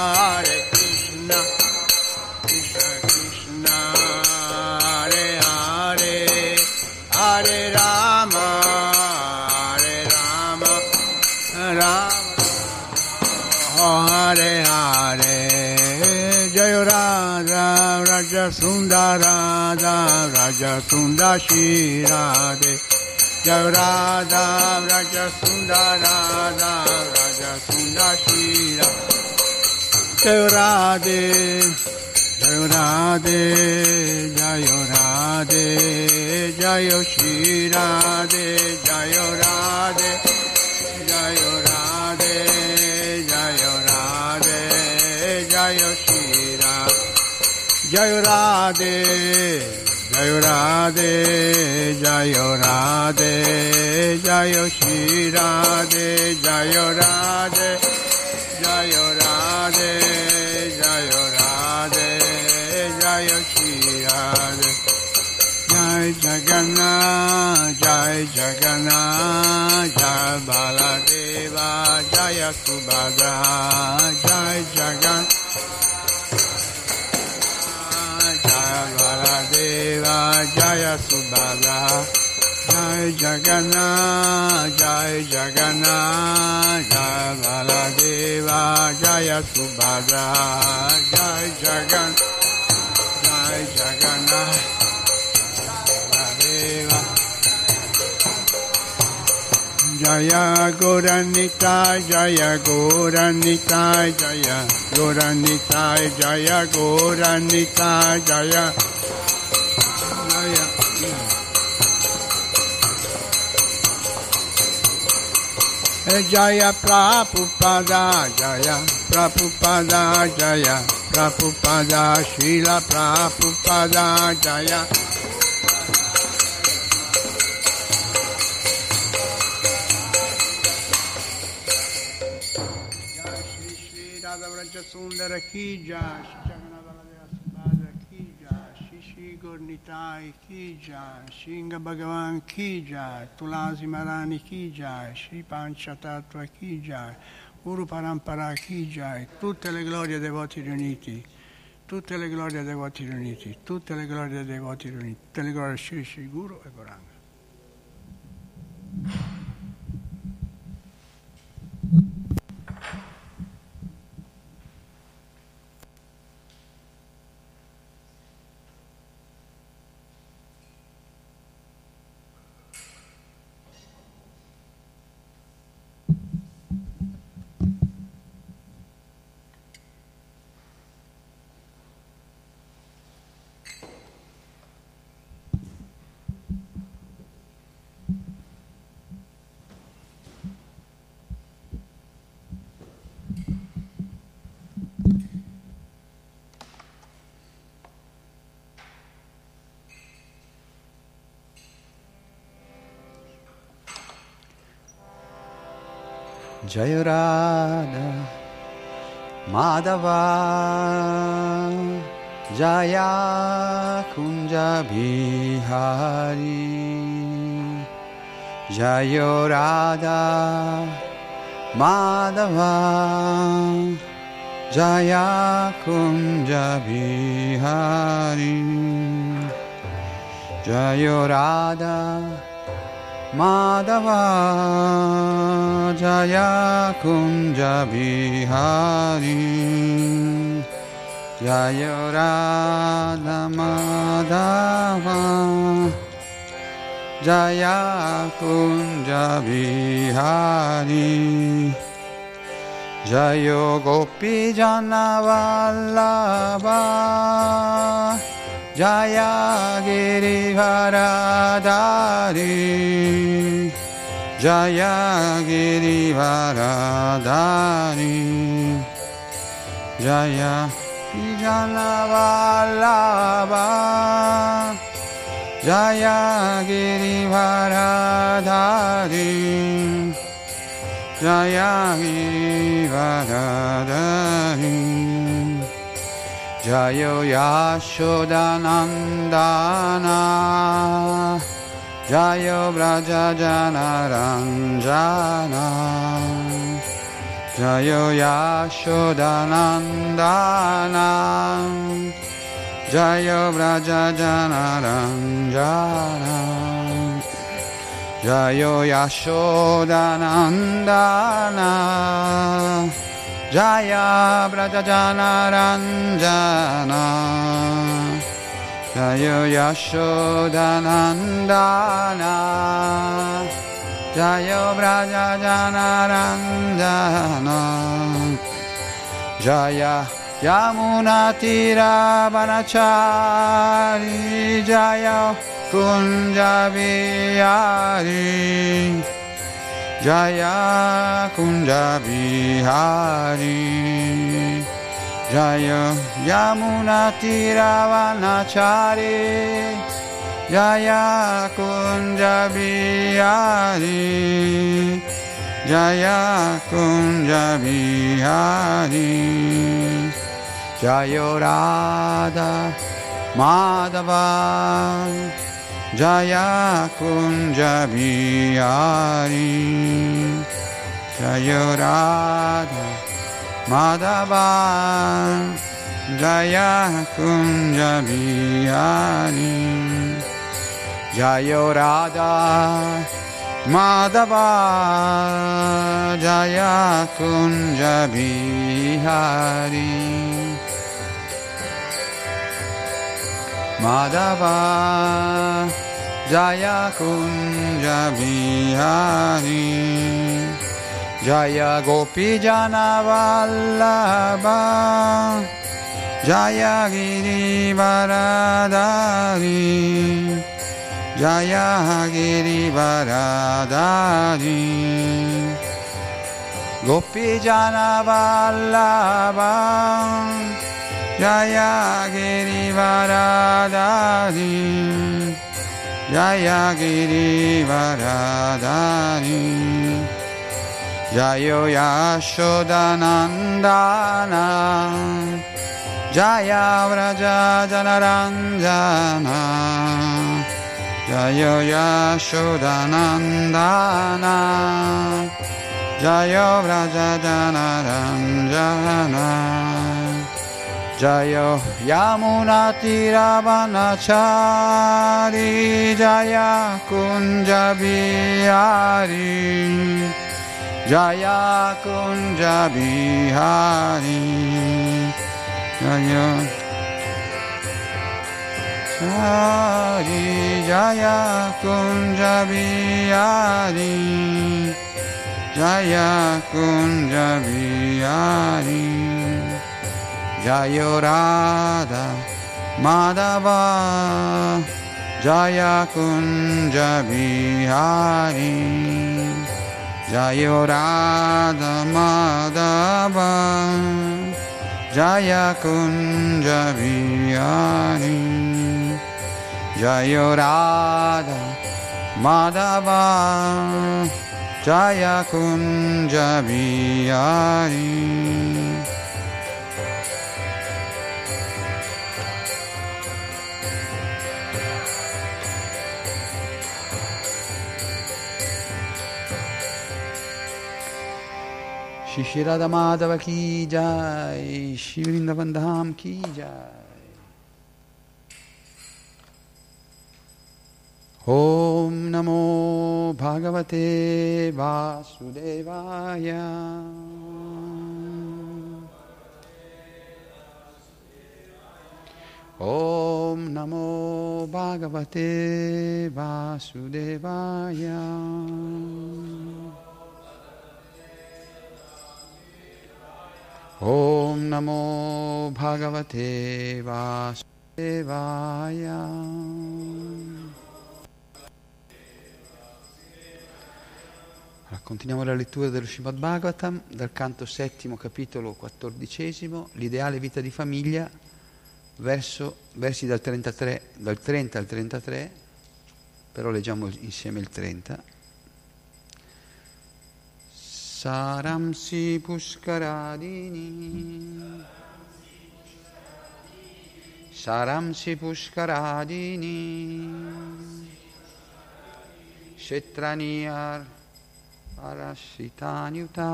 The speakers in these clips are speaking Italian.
Hare Krishna, Krishna Krishna, Hare Hare, Hare Rama, Hare Rama, Rama Hare Hare. Jaya Radha Raja Sundara Radha Raja Sundar Shri Radhe. Jaya Radha Raja Sundara Radha Raja Sundar Shri Radhe Jaya Radhe Jaya Radhe Jaya Radhe Jaya Shri Radhe Jaya Radhe Jaya Radhe Jaya Radhe Jaya Shri Radhe Jaya Radhe Jaya Radhe Jaya Radhe Jaya Shri Radhe Jaya Radhe Jaya Jaya Jaya Jai Jagannath, Jai Jagannath, Jai Baladeva, Jaya Subhadra, Jai Jagannath, Jai Baladeva, Jaya Subhadra, Jagannath, Jai Jagannath, Jai Baladeva, Jaya Subhadra, Jai Jagannath, Jai Jagannath. Jaya Goranita, Jaya Goranita, Jaya Goranita, Jaya Goranita, Jaya. Jaya. Eh, jaya Prabhupada, Jaya Prabhupada, Jaya Prabhupada, Srila Prabhupada, Jaya. Sundara Ki Jai Shri Gornitai Ki Jai Shinga Bhagavan Ki Jai Tulasi Marani Ki Jai Shri Panchatattva Ki Jai Guru Parampara Ki Jai tutte le glorie dei voti riuniti tutte le glorie dei voti riuniti tutte le glorie dei voti riuniti tutte le glorie Shri Shri Guru e Goranga Jaya Radha Madhava Jaya Kunja Bihari Jaya Radha Madhava Jaya Kunja Bihari Jaya Radha Madhava Jaya Kunja Bihari Jaya Radha Madhava Jaya Kunja Bihari Jaya Gopi Jana Vallabha Jaya Girivaradari Jaya Girivaradari Jaya Jana Vallabha Jaya Girivaradari Jaya Girivaradari Jayo Yashodanandana Jayo Braja Janaranjana. Jayo Yashodanandana Jayo Braja Janaranjana. Jayo Yashodanandana Jaya Brajajana Ranjana Jaya Yashodanandana. Jaya Brajajana Ranjana Jaya Yamuna Tira Banachari Jaya Kunjabiyari Jaya Kunja Bihari Jaya Yamuna Tiravanachari Jaya Kunja Bihari Jaya Kunja Bihari Jaya Radha Madhava Jaya Kunja Bihari Jaya Radha Madhava Jaya Kunja Bihari Jaya Radha Madhava Jaya Kunja Bihari Madhava Jaya Kunja Bihari Jaya Gopi Jana Vallabha Jaya Giri Varadari Jaya Giri Varadari Gopi Jana Vallabha Jaya Giri Varadari Jaya Giri Varadari Jayo Yashodanandana. Jaya Vraja Janaranjana Jayo Yashodanandana. Jayo Vraja Janaranjana Jayo Yamuna Tiravanachari Jaya Kunja Bihari Jaya Kunja Bihari Jaya Hari Jaya Kunja Bihari Jaya Kunja Jaya Radha Madhava Jaya Kunja Bihari Jaya Radha Madhava Jaya Kunja Bihari Jaya Radha Madhava Jaya Kunja Bihari Shri Radha Madhava ki jai, Shri Vrindavan Dham ki jai. Om Namo Bhagavate Vasudevaya. Om Namo Bhagavate Vasudevaya. Namo Bhagavate Vasudevaya. Allora, continuiamo la lettura dello Srimad Bhagavatam, dal canto settimo, capitolo quattordicesimo, l'ideale vita di famiglia, verso, versi dal, 33, dal 30 al 33, però leggiamo insieme il 30. Saramsi Pushkaradini. Saramsi Pushkaradini. Kshetraniyar Arashitanyuta.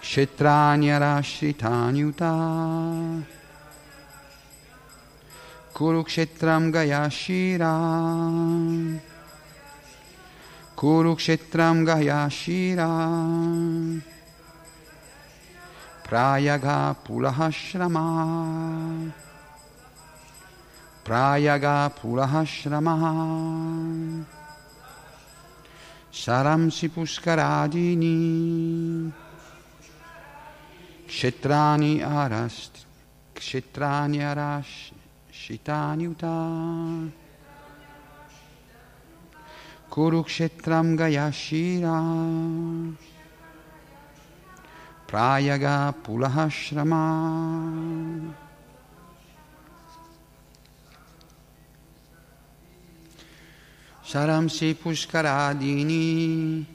Kshetranyarashitanyuta Kurukshetram Gayashira Kurukshetram Gayashira Prayaga Pulahashrama. Prayaga Pulahashrama. Saramsi Puskaradini. Kshetrani Arast Kshetrani Arash Shitanyuta Kurukshetram Gayashira Prayaga Pulahashrama. Saramsi Pushkaradini.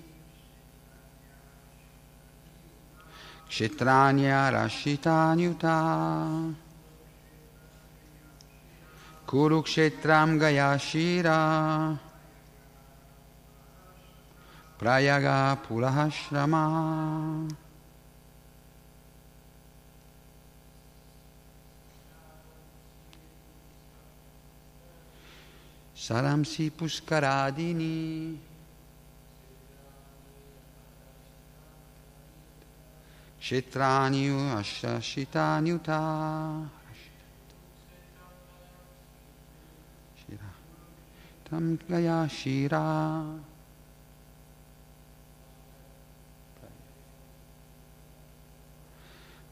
Kshetranya Rashitanyuta Kurukshetram Gayashira Prayaga Pulahashrama. Saramsi Puskaradini. Kshetrani Ashashitanyuta Shira. Tam Gaya Shira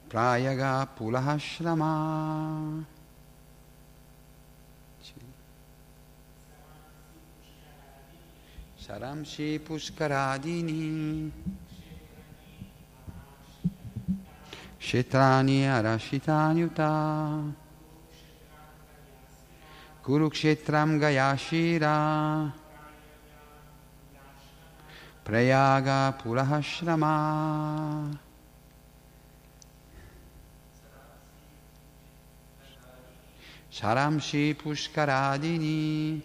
Prayaga Pulahashrama Saramshi Puskaradini Kshetrani Arashitanyuta Kurukshetram Gayashira Prayaga Purahashrama Saramshi Puskaradini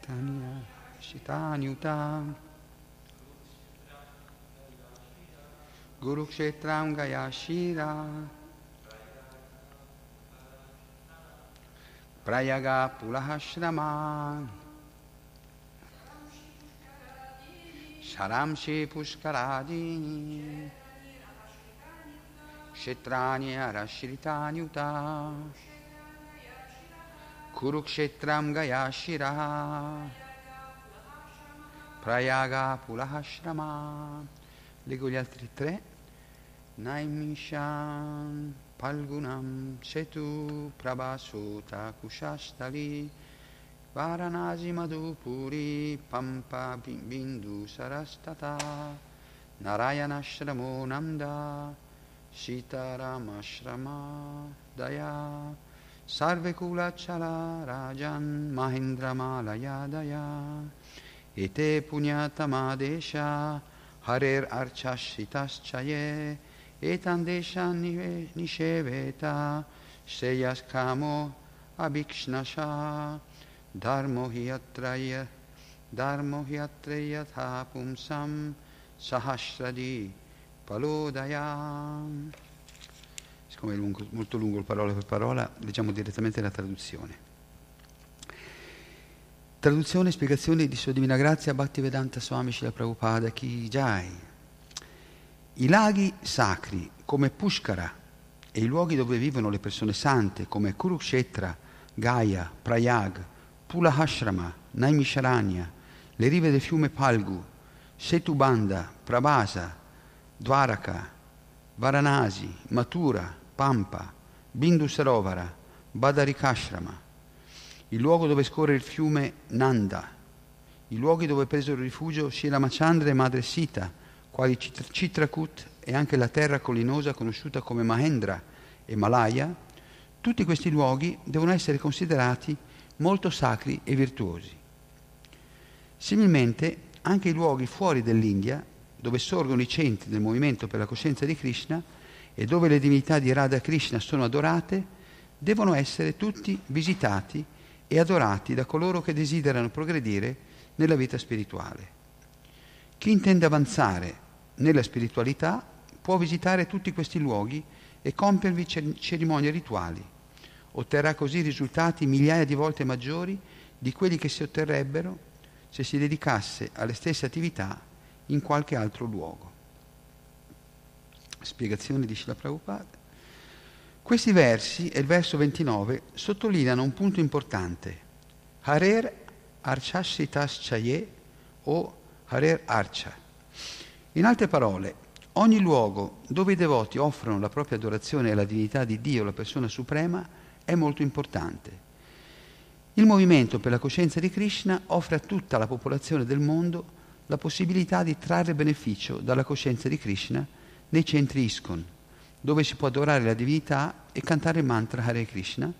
Tanya Shitanyuta. Guru Kshetram Gayashira Prayaga Pulahashrama Sharamshi Pushkaradini Kshetrani Arashritanyuta. Kurukshetram Gayashira. Prayaga Pulahashrama. Leggo gli altri tre. Naimishan Palgunam Setu Prabhasuta Kushastali Varanasi Madhupuri Pampa Bindu Sarastata. Narayanashramo Namda Sitaramashramah Daya Sarve Kula Chala Rajan Mahindra Malayadaya Ete Punyatamadesha Harer Archashitaschaye Etandesha Nisheveta Seyas Kamo Abhikshnasha Dharmo Hyatraya Dharmo Hyatraya Pumsam Sahasradi Palodayam siccome è lungo, molto lungo parola per parola, leggiamo direttamente la traduzione. Traduzione e spiegazione di Sua Divina Grazia Bhaktivedanta Swami Shila Prabhupada Ki Jai. I laghi sacri come Pushkara e i luoghi dove vivono le persone sante come Kurukshetra, Gaya, Prayag, Pulahashrama, Naimisharanya, le rive del fiume Palgu, Setubanda, Prabhasa, Dwaraka, Varanasi, Mathura, Pampa, Bindu Sarovara, Badarikashrama, il luogo dove scorre il fiume Nanda, i luoghi dove presero rifugio Shilamachandra e Madre Sita, quali Chitrakut e anche la terra collinosa conosciuta come Mahendra e Malaya, tutti questi luoghi devono essere considerati molto sacri e virtuosi. Similmente, anche i luoghi fuori dell'India, dove sorgono i centri del movimento per la coscienza di Krishna, e dove le divinità di Radha Krishna sono adorate, devono essere tutti visitati e adorati da coloro che desiderano progredire nella vita spirituale. Chi intende avanzare nella spiritualità può visitare tutti questi luoghi e compiervi cerimonie rituali. Otterrà così risultati migliaia di volte maggiori di quelli che si otterrebbero se si dedicasse alle stesse attività in qualche altro luogo spiegazione di Shila Prabhupada. Questi versi e il verso 29 sottolineano un punto importante. Harer Archashitas Chaye o Harer Archa. In altre parole, ogni luogo dove i devoti offrono la propria adorazione alla divinità di Dio, la persona suprema, è molto importante. Il movimento per la coscienza di Krishna offre a tutta la popolazione del mondo la possibilità di trarre beneficio dalla coscienza di Krishna nei centri ISKCON, dove si può adorare la divinità e cantare il mantra Hare Krishna,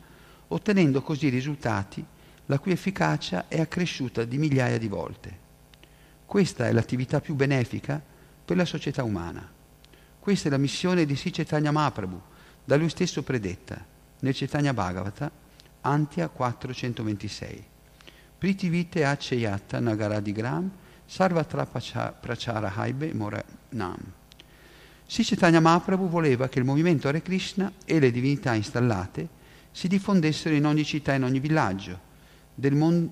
ottenendo così risultati la cui efficacia è accresciuta di migliaia di volte. Questa è l'attività più benefica per la società umana. Questa è la missione di Sri Chaitanya Mahaprabhu, da lui stesso predetta nel Chaitanya Bhagavata, Antia 426. Pritivite Acheyatta Nagaradigram Sarvatra Prachara Haibe Mora Nam. Sri Chaitanya Mahaprabhu voleva che il movimento Hare Krishna e le divinità installate si diffondessero in ogni città e in ogni villaggio del mondo,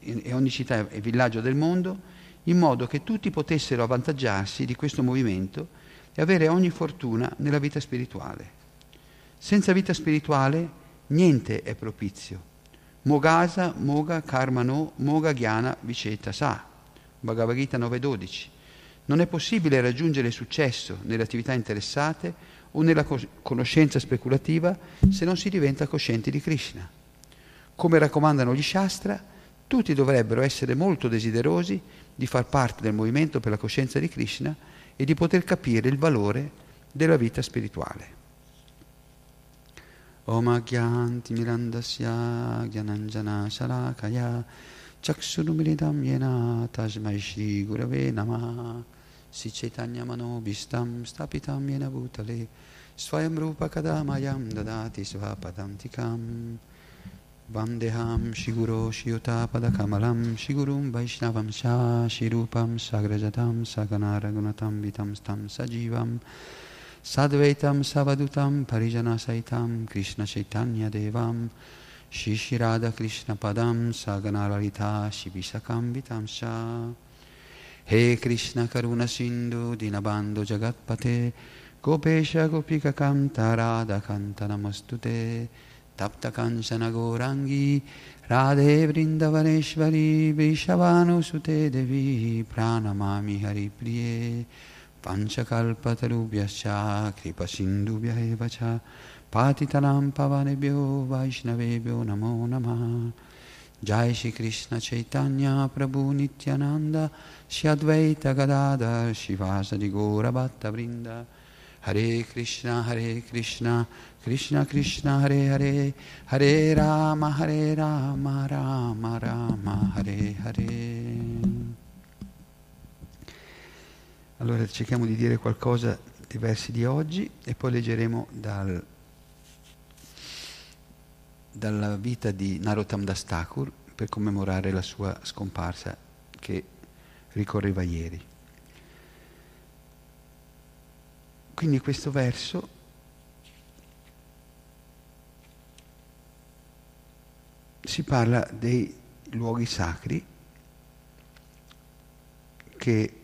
e ogni città e villaggio del mondo, in modo che tutti potessero avvantaggiarsi di questo movimento e avere ogni fortuna nella vita spirituale. Senza vita spirituale niente è propizio. Mogasa, Moga, Karma no, Moga, Gyana, Viceta, Sa. Bhagavad Gita 9.12. Non è possibile raggiungere successo nelle attività interessate o nella conoscenza speculativa se non si diventa coscienti di Krishna. Come raccomandano gli Shastra, tutti dovrebbero essere molto desiderosi di far parte del movimento per la coscienza di Krishna e di poter capire il valore della vita spirituale. Om Agyanti Mirandasya Gyananjana Shalakaya Chaksurumilidam Yena Tajmai Shri Gurave Namah si chaitanya manobistam stapitam yena bhutale swayam rupa kadamayam dadati svapadam tikam Vandeham Shiguro Shiyuta Kamalam Shigurum Vaishnavam Sha Shirupam Sagrajatam Saganaragunatam Vitam Stam Shishirada Krishna Padam Saganaralita Shibisakam Vitam Sha He Krishna Karuna Sindhu Dinabando Jagatpate Gopesha Gopika Kanta Radha Kanta Namastute Tapta Kanchana Gorangi Radhe Vrindavaneshvari Vishavanu Sute Devi Pranamami Hari Priye Panchakalpatarubhyascha Kripa Sindhubhya Evacha Patitanam Pavanebhyo Vaishnavebhyo Namo Namah Jai Shri Krishna Chaitanya Prabhu Nityananda. Shri Advaita Gadada Shivasa di Gora Bhatta Vrinda. Hare Krishna, Hare Krishna, Krishna Krishna, Hare Hare, Hare Rama, Hare Rama, Rama Rama, Hare Hare. Allora cerchiamo di dire qualcosa dei versi di oggi e poi leggeremo dal, dalla vita di Narottam Das Thakur per commemorare la sua scomparsa che ricorreva ieri. Quindi questo verso si parla dei luoghi sacri che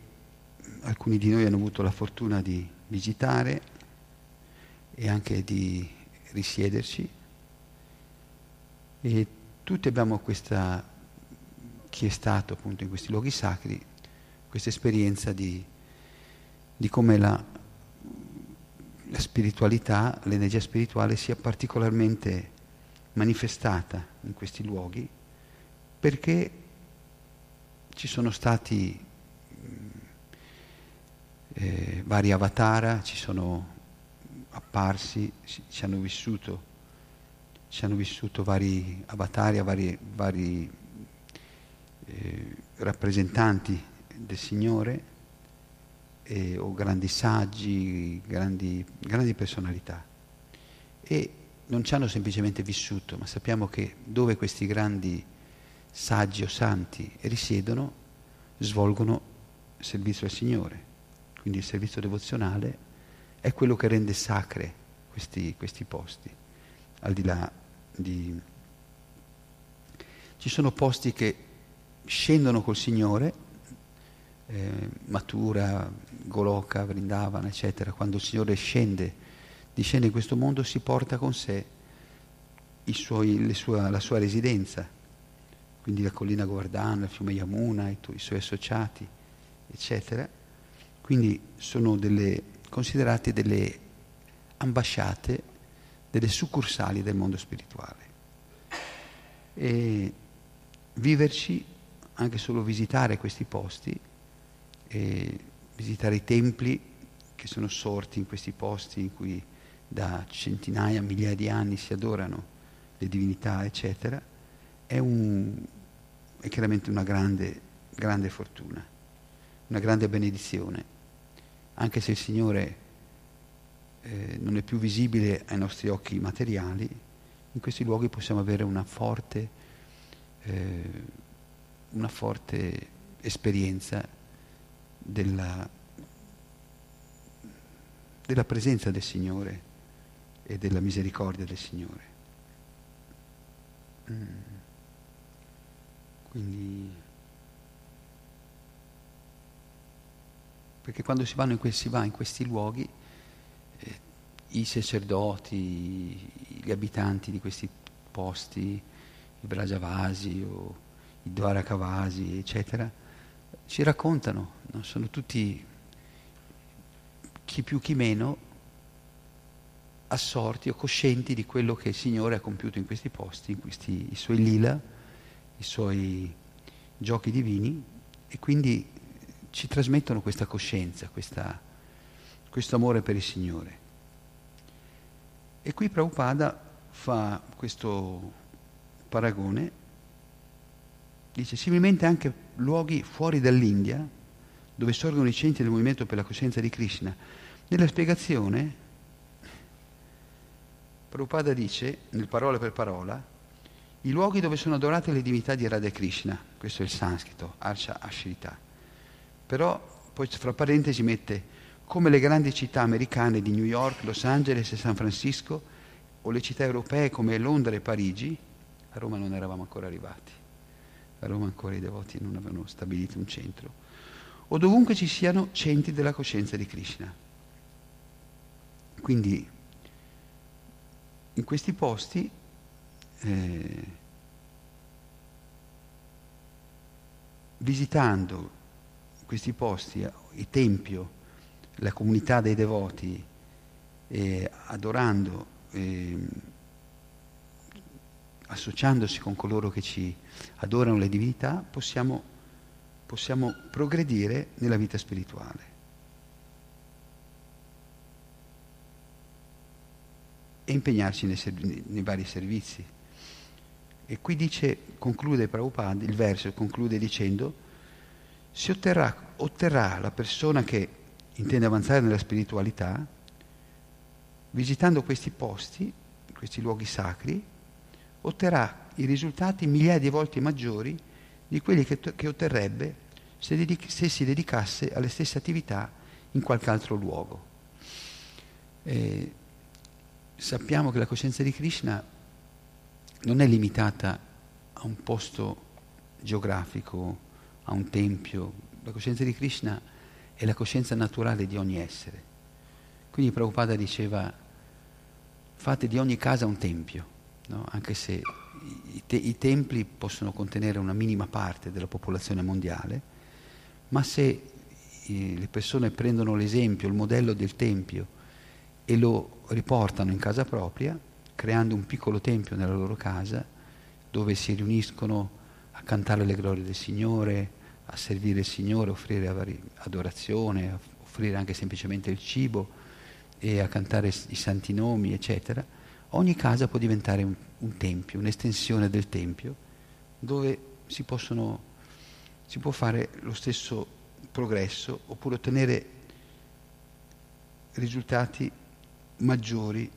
alcuni di noi hanno avuto la fortuna di visitare e anche di risiederci e tutti abbiamo questa, chi è stato appunto in questi luoghi sacri, questa esperienza di, di come la, la spiritualità, l'energia spirituale sia particolarmente manifestata in questi luoghi perché ci sono stati eh, vari avatar, ci sono apparsi, ci hanno vissuto ci hanno vissuto vari avatar, vari, vari eh, rappresentanti del Signore eh, o grandi saggi, grandi, grandi personalità. E non ci hanno semplicemente vissuto, ma sappiamo che dove questi grandi saggi o santi risiedono, svolgono servizio al Signore. Quindi il servizio devozionale è quello che rende sacre questi, questi posti, al di là di... Ci sono posti che scendono col Signore, eh, Matura, Goloka, Vrindavana, eccetera, quando il Signore scende, discende in questo mondo, si porta con sé suoi, sua, la sua residenza, quindi la collina Govardhana, il fiume Yamuna, i, i suoi associati, eccetera. Quindi sono delle, considerate delle ambasciate delle succursali del mondo spirituale. E viverci, anche solo visitare questi posti, visitare i templi che sono sorti in questi posti in cui da centinaia, migliaia di anni si adorano le divinità, eccetera, è, un, è chiaramente una grande, grande fortuna, una grande benedizione. Anche se il Signore eh, non è più visibile ai nostri occhi materiali, in questi luoghi possiamo avere una forte, eh, una forte esperienza della, della presenza del Signore e della misericordia del Signore. Mm. Quindi, perché quando si, in que- si va in questi luoghi, i sacerdoti, gli abitanti di questi posti, i Brajavasi o i Dvarakavasi, eccetera, ci raccontano, no? sono tutti chi più chi meno assorti o coscienti di quello che il Signore ha compiuto in questi posti, in questi i suoi lila, i suoi giochi divini e quindi ci trasmettono questa coscienza, questa, questo amore per il Signore. E qui Prabhupada fa questo paragone, dice similmente anche luoghi fuori dall'India, dove sorgono i centri del movimento per la coscienza di Krishna. Nella spiegazione, Prabhupada dice, nel parola per parola, i luoghi dove sono adorate le divinità di Radha Krishna, questo è il sanscrito, Archa Ashrita. Però poi fra parentesi mette come le grandi città americane di New York, Los Angeles e San Francisco, o le città europee come Londra e Parigi, a Roma non eravamo ancora arrivati, a Roma ancora i devoti non avevano stabilito un centro, o dovunque ci siano centri della coscienza di Krishna. Quindi in questi posti eh, visitando questi posti, i tempio, la comunità dei devoti, eh, adorando, eh, associandosi con coloro che ci adorano le divinità, possiamo, possiamo progredire nella vita spirituale. e impegnarsi nei, serv- nei vari servizi. E qui dice, conclude Prabhupada, il verso conclude dicendo, si otterrà, otterrà la persona che intende avanzare nella spiritualità, visitando questi posti, questi luoghi sacri, otterrà i risultati migliaia di volte maggiori di quelli che, che otterrebbe se, dedic- se, si dedicasse alle stesse attività in qualche altro luogo. E sappiamo che la coscienza di Krishna non è limitata a un posto geografico, a un tempio. La coscienza di Krishna è la coscienza naturale di ogni essere. Quindi Prabhupada diceva fate di ogni casa un tempio, no? anche se i, te- i, templi possono contenere una minima parte della popolazione mondiale, ma se le persone prendono l'esempio, il modello del tempio e lo riportano in casa propria, creando un piccolo tempio nella loro casa, dove si riuniscono a cantare le glorie del Signore, a servire il Signore, offrire adorazione, offrire anche semplicemente il cibo e a cantare i santi nomi, eccetera, ogni casa può diventare un, un tempio, un'estensione del tempio, dove si, possono, si può fare lo stesso progresso oppure ottenere risultati maggiori.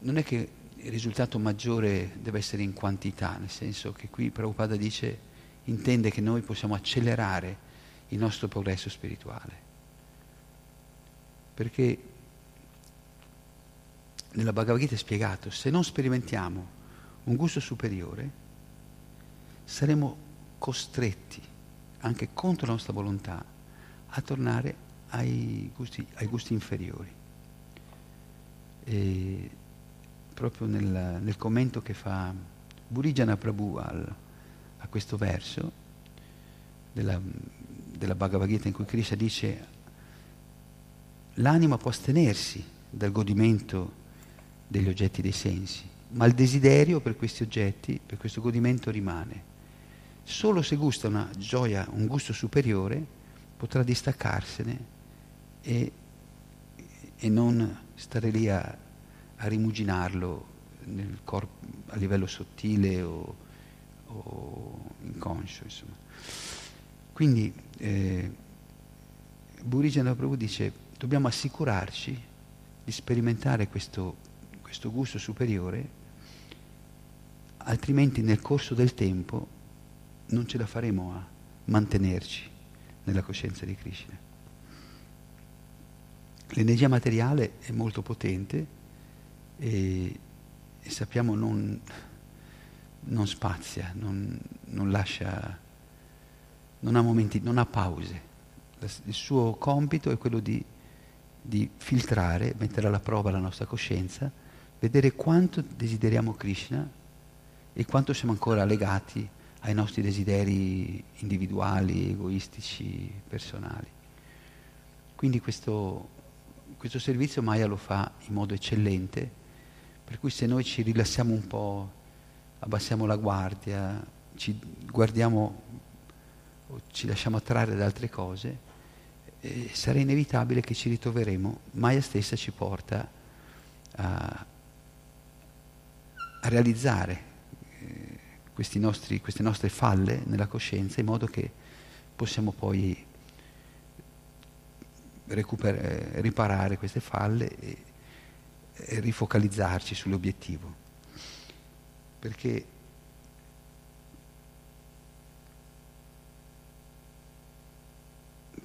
Non è che il risultato maggiore deve essere in quantità, nel senso che qui Prabhupada dice, intende che noi possiamo accelerare il nostro progresso spirituale. Perché nella Bhagavad Gita è spiegato, se non sperimentiamo un gusto superiore, saremo costretti, anche contro la nostra volontà, a tornare ai gusti, ai gusti inferiori. E proprio nel, nel, commento che fa Burijana Prabhu al, a questo verso della, della Bhagavad Gita in cui Krishna dice l'anima può astenersi dal godimento degli oggetti dei sensi, ma il desiderio per questi oggetti, per questo godimento rimane. Solo se gusta una gioia, un gusto superiore, potrà distaccarsene e, e non stare lì a, a rimuginarlo corpo, a livello sottile o, o inconscio. Insomma. Quindi eh, Burigena Prabhu dice dobbiamo assicurarci di sperimentare questo, questo gusto superiore, altrimenti nel corso del tempo non ce la faremo a mantenerci nella coscienza di Krishna. L'energia materiale è molto potente e, e sappiamo non, non spazia, non, non, lascia, non ha momenti, non ha pause. Il suo compito è quello di, di filtrare, mettere alla prova la nostra coscienza, vedere quanto desideriamo Krishna e quanto siamo ancora legati ai nostri desideri individuali, egoistici, personali. Quindi questo, questo servizio Maya lo fa in modo eccellente, per cui se noi ci rilassiamo un po', abbassiamo la guardia, ci guardiamo o ci lasciamo attrarre da altre cose, eh, sarà inevitabile che ci ritroveremo. Maya stessa ci porta a, a realizzare eh, nostri, queste nostre falle nella coscienza in modo che possiamo poi recuper- riparare queste falle e, e rifocalizzarci sull'obiettivo. Perché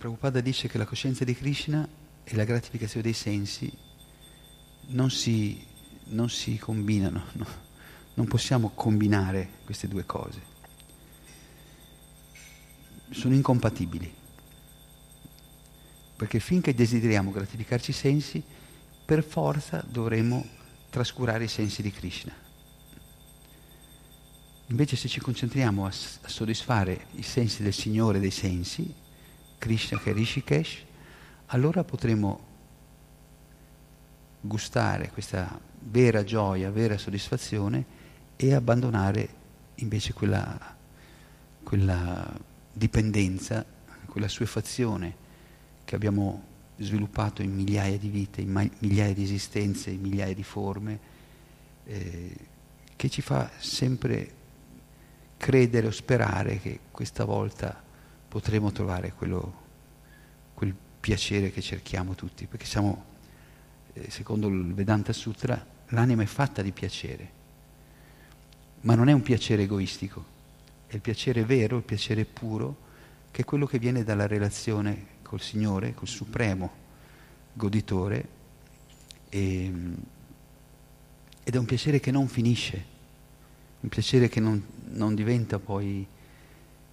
Prabhupada dice che la coscienza di Krishna e la gratificazione dei sensi non si, non si combinano, no? non possiamo combinare queste due cose. Sono incompatibili. Perché finché desideriamo gratificarci i sensi, per forza dovremo trascurare i sensi di Krishna. Invece se ci concentriamo a, a soddisfare i sensi del Signore dei sensi, Krishna che Rishikesh, allora potremo gustare questa vera gioia, vera soddisfazione e abbandonare invece quella, quella dipendenza, quella suefazione che abbiamo sviluppato in migliaia di vite, in migliaia di esistenze, in migliaia di forme, eh, che ci fa sempre credere o sperare che questa volta potremo trovare quello, quel piacere che cerchiamo tutti, perché siamo, eh, secondo il Vedanta Sutra, l'anima è fatta di piacere, ma non è un piacere egoistico, è il piacere vero, il piacere puro, che è quello che viene dalla relazione col Signore, col Supremo goditore, e, ed è un piacere che non finisce, un piacere che non, non diventa poi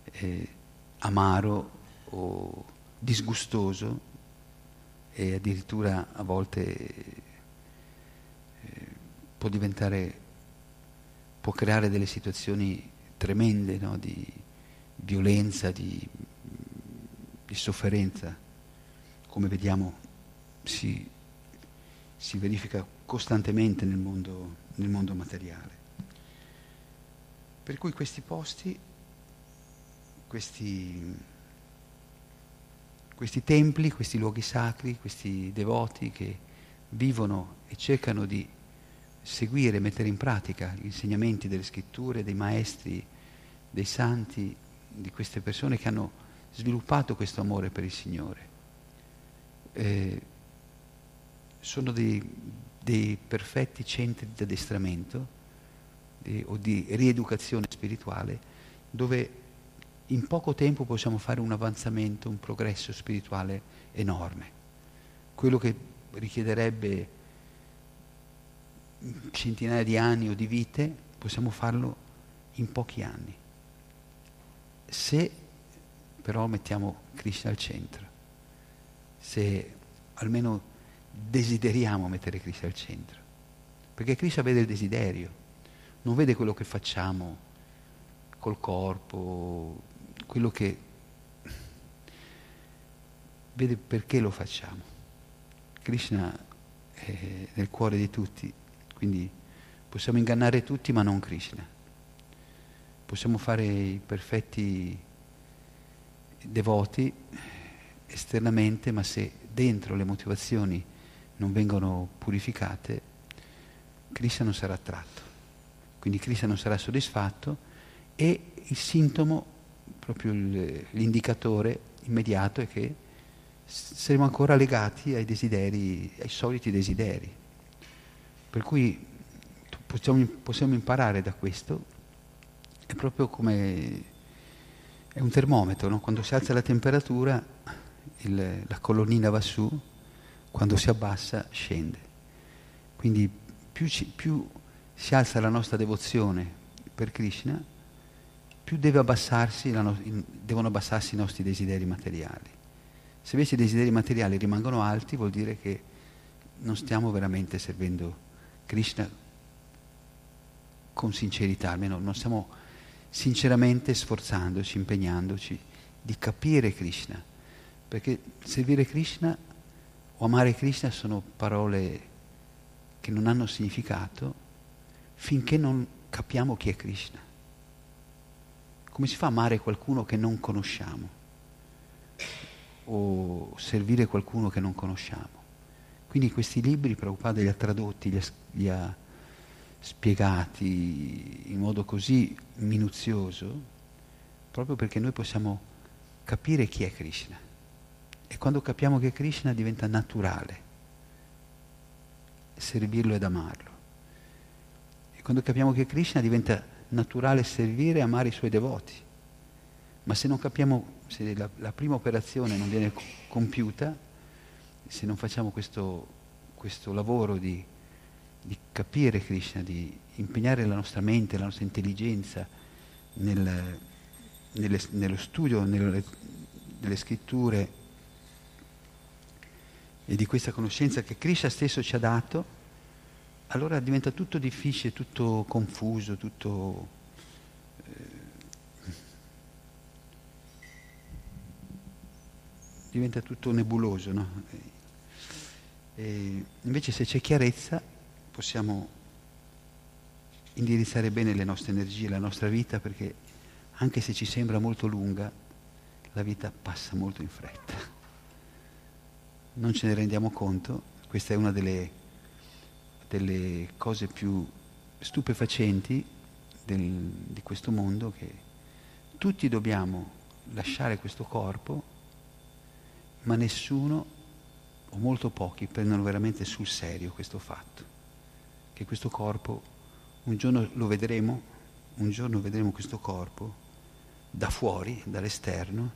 eh, amaro o disgustoso e addirittura a volte eh, può diventare, può creare delle situazioni tremende no? di violenza, di, di, sofferenza, come vediamo si, si verifica costantemente nel mondo, nel mondo materiale. Per cui questi posti, questi, questi templi, questi luoghi sacri, questi devoti che vivono e cercano di seguire, mettere in pratica gli insegnamenti delle scritture, dei maestri, dei santi, di queste persone che hanno sviluppato questo amore per il Signore. Eh, sono dei, dei perfetti centri di addestramento eh, o di rieducazione spirituale dove in poco tempo possiamo fare un avanzamento, un progresso spirituale enorme. Quello che richiederebbe centinaia di anni o di vite, possiamo farlo in pochi anni. Se però mettiamo Krishna al centro, se almeno desideriamo mettere Krishna al centro, perché Krishna vede il desiderio, non vede quello che facciamo col corpo, quello che vede perché lo facciamo. Krishna è nel cuore di tutti, quindi possiamo ingannare tutti ma non Krishna. Possiamo fare i perfetti devoti esternamente, ma se dentro le motivazioni non vengono purificate, Krishna non sarà attratto. Quindi Krishna non sarà soddisfatto e il sintomo, proprio l'indicatore immediato è che saremo ancora legati ai desideri, ai soliti desideri. Per cui possiamo, possiamo imparare da questo, è proprio come è un termometro, no? quando si alza la temperatura il, la colonnina va su, quando si abbassa scende. Quindi più, ci, più si alza la nostra devozione per Krishna, più deve abbassarsi no, devono abbassarsi i nostri desideri materiali. Se invece i desideri materiali rimangono alti vuol dire che non stiamo veramente servendo Krishna con sincerità, almeno non stiamo sinceramente sforzandoci, impegnandoci di capire Krishna, perché servire Krishna o amare Krishna sono parole che non hanno significato finché non capiamo chi è Krishna. Come si fa a amare qualcuno che non conosciamo? O servire qualcuno che non conosciamo? Quindi questi libri Prabhupada li ha tradotti, li ha, li ha spiegati in modo così minuzioso, proprio perché noi possiamo capire chi è Krishna. E quando capiamo che è Krishna diventa naturale servirlo ed amarlo. E quando capiamo che Krishna diventa naturale servire e amare i suoi devoti. Ma se non capiamo, se la, la prima operazione non viene compiuta, se non facciamo questo, questo lavoro di, di, capire Krishna, di impegnare la nostra mente, la nostra intelligenza nel, nelle, nello studio, nelle, nelle scritture e di questa conoscenza che Krishna stesso ci ha dato, allora diventa tutto difficile, tutto confuso, tutto... Eh, diventa tutto nebuloso, no? E invece se c'è chiarezza possiamo indirizzare bene le nostre energie, la nostra vita, perché anche se ci sembra molto lunga, la vita passa molto in fretta. non ce ne rendiamo conto, questa è una delle, delle cose più stupefacenti del, di questo mondo, che tutti dobbiamo lasciare questo corpo, ma nessuno o molto pochi prendono veramente sul serio questo fatto, che questo corpo, un giorno lo vedremo, un giorno vedremo questo corpo da fuori, dall'esterno,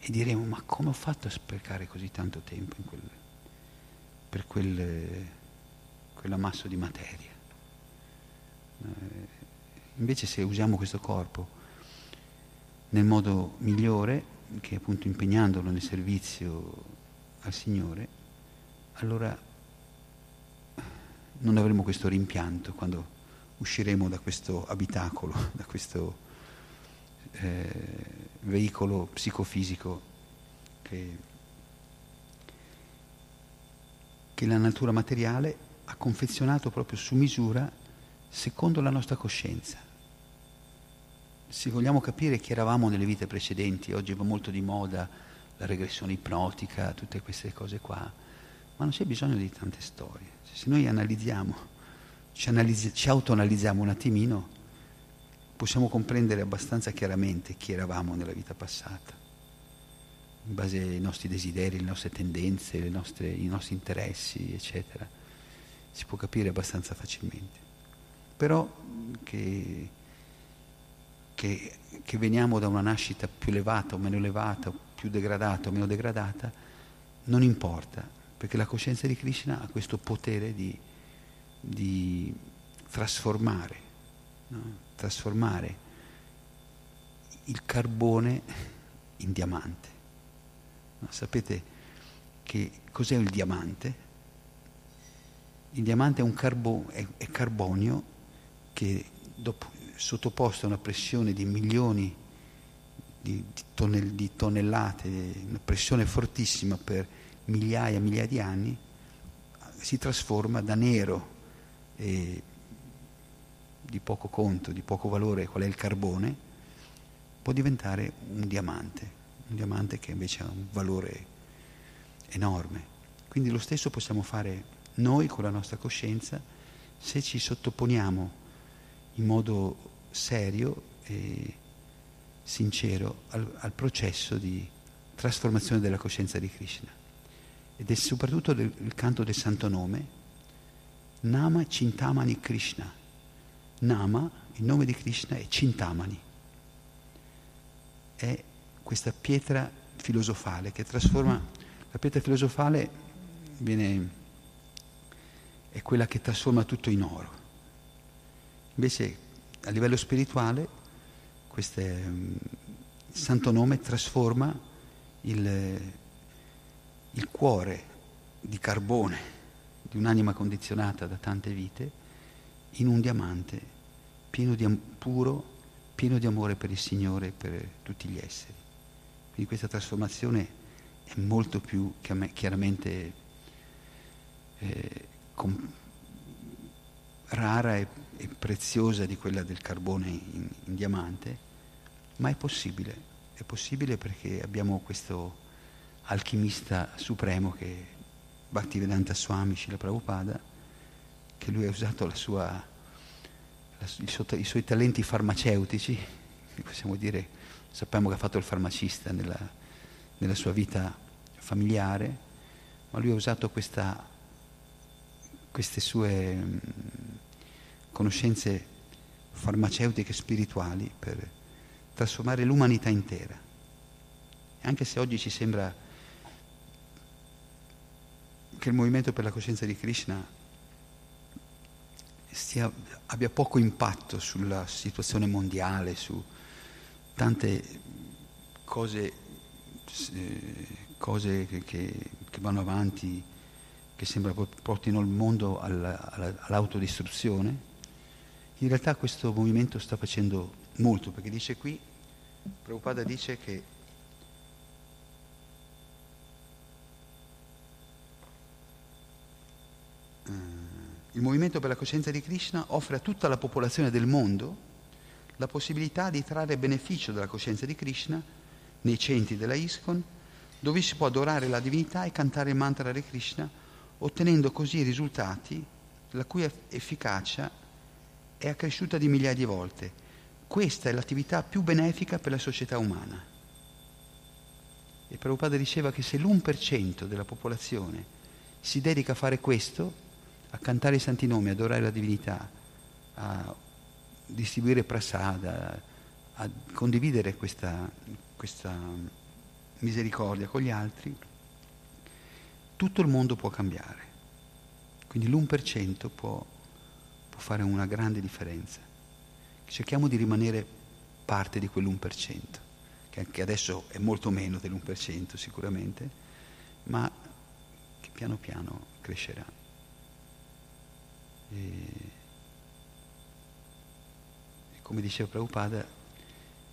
e diremo ma come ho fatto a sprecare così tanto tempo quel, per quel, quell'ammasso di materia? Eh, invece se usiamo questo corpo nel modo migliore, che è appunto impegnandolo nel servizio al Signore, allora non avremo questo rimpianto quando usciremo da questo abitacolo, da questo eh, veicolo psicofisico che, che la natura materiale ha confezionato proprio su misura secondo la nostra coscienza. Se vogliamo capire chi eravamo nelle vite precedenti, oggi va molto di moda la regressione ipnotica, tutte queste cose qua, ma non c'è bisogno di tante storie. Se noi analizziamo, ci, analizzi, ci autoanalizziamo un attimino, possiamo comprendere abbastanza chiaramente chi eravamo nella vita passata, in base ai nostri desideri, le nostre tendenze, nostre, i nostri interessi, eccetera. Si può capire abbastanza facilmente. Però che, che, che veniamo da una nascita più elevata o meno elevata, più degradata o meno degradata, non importa, perché la coscienza di Krishna ha questo potere di, di trasformare, no? trasformare il carbone in diamante. No, sapete che cos'è il diamante? Il diamante è, un carbo, è, è carbonio che dopo, sottoposto a una pressione di milioni di, di, tonnell, di tonnellate, una pressione fortissima per migliaia e migliaia di anni, si trasforma da nero e di poco conto, di poco valore, qual è il carbone, può diventare un diamante, un diamante che invece ha un valore enorme. Quindi lo stesso possiamo fare noi con la nostra coscienza se ci sottoponiamo in modo serio e sincero al, al processo di trasformazione della coscienza di Krishna. Ed è soprattutto del, il canto del santo nome, Nama Chintamani Krishna Nama, il nome di Krishna è Cintamani, è questa pietra filosofale che trasforma, la pietra filosofale viene, è quella che trasforma tutto in oro. Invece a livello spirituale questo il santo nome trasforma il, il cuore di carbone di un'anima condizionata da tante vite in un diamante pieno di puro, pieno di amore per il Signore e per tutti gli esseri. Quindi questa trasformazione è molto più chiaramente eh, com- rara e, e, preziosa di quella del carbone in, in diamante, ma è possibile. È possibile perché abbiamo questo alchimista supremo che Bhaktivedanta Swami Srila Prabhupada, che lui ha usato la sua, la, suo, i, suoi talenti farmaceutici, possiamo dire, sappiamo che ha fatto il farmacista nella, nella sua vita familiare, ma lui ha usato questa, queste sue mm, conoscenze farmaceutiche spirituali per trasformare l'umanità intera. Anche se oggi ci sembra che il movimento per la coscienza di Krishna stia, abbia poco impatto sulla situazione mondiale, su tante cose, eh, cose che, che, che, vanno avanti, che sembra portino il mondo alla, alla, all'autodistruzione. In realtà questo movimento sta facendo molto, perché dice qui, Prabhupada dice che il Movimento per la Coscienza di Krishna offre a tutta la popolazione del mondo la possibilità di trarre beneficio dalla coscienza di Krishna nei centri della ISKCON dove si può adorare la divinità e cantare il mantra Hare Krishna, ottenendo così risultati la cui efficacia è accresciuta di migliaia di volte. Questa è l'attività più benefica per la società umana. E Prabhupada diceva che se l'1% della popolazione si dedica a fare questo, a cantare i santi nomi, adorare la divinità, a distribuire prasada, a condividere questa, questa misericordia con gli altri, tutto il mondo può cambiare. Quindi l'1% può, può fare una grande differenza. Cerchiamo di rimanere parte di quell'1% che adesso è molto meno dell'1% sicuramente, ma che piano piano crescerà. E, e come diceva Prabhupada,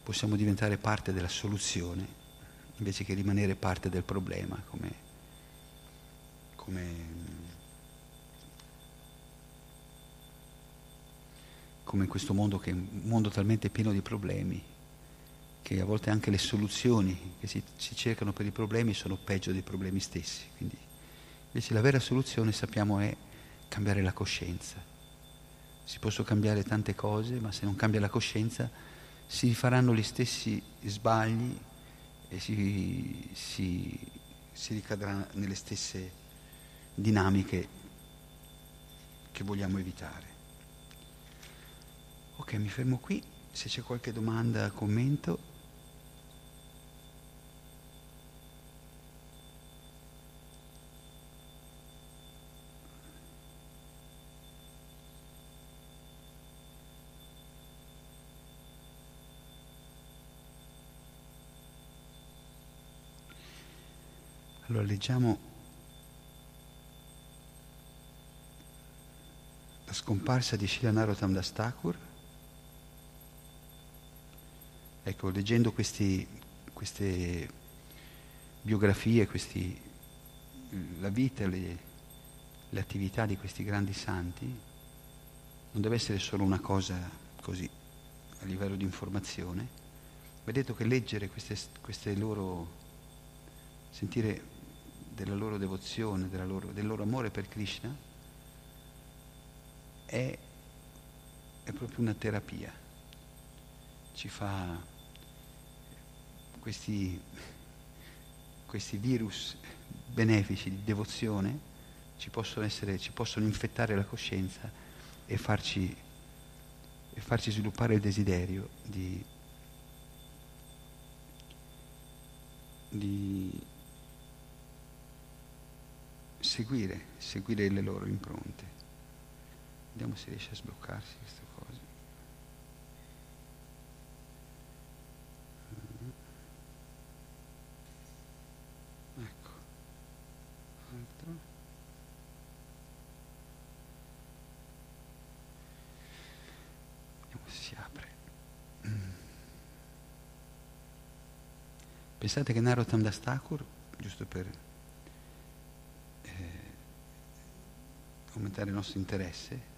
possiamo diventare parte della soluzione invece che rimanere parte del problema, come, come, come in questo mondo che è un mondo talmente pieno di problemi che a volte anche le soluzioni che si, si, cercano per i problemi sono peggio dei problemi stessi. Quindi invece la vera soluzione sappiamo è cambiare la coscienza. Si possono cambiare tante cose, ma se non cambia la coscienza si faranno gli stessi sbagli e si, si, si ricadrà nelle stesse dinamiche che vogliamo evitare. Ok, mi fermo qui. Se c'è qualche domanda, commento. Allora leggiamo scomparsa di Shilanarottam Das Thakur. Ecco, leggendo questi, queste biografie, questi, la vita, le, le attività di questi grandi santi, non deve essere solo una cosa così, a livello di informazione. Vedete che leggere queste, queste loro, sentire della loro devozione, loro, del loro amore per Krishna, è, è proprio una terapia. Ci fa questi, questi virus benefici di devozione ci possono, essere, ci possono infettare la coscienza e farci, e farci sviluppare il desiderio di, di seguire, seguire le loro impronte. Vediamo se riesce a sbloccarsi questa cosa. Ecco. Altro. Vediamo se si apre. Pensate che Narottam Das Thakur, giusto per aumentare il nostro interesse,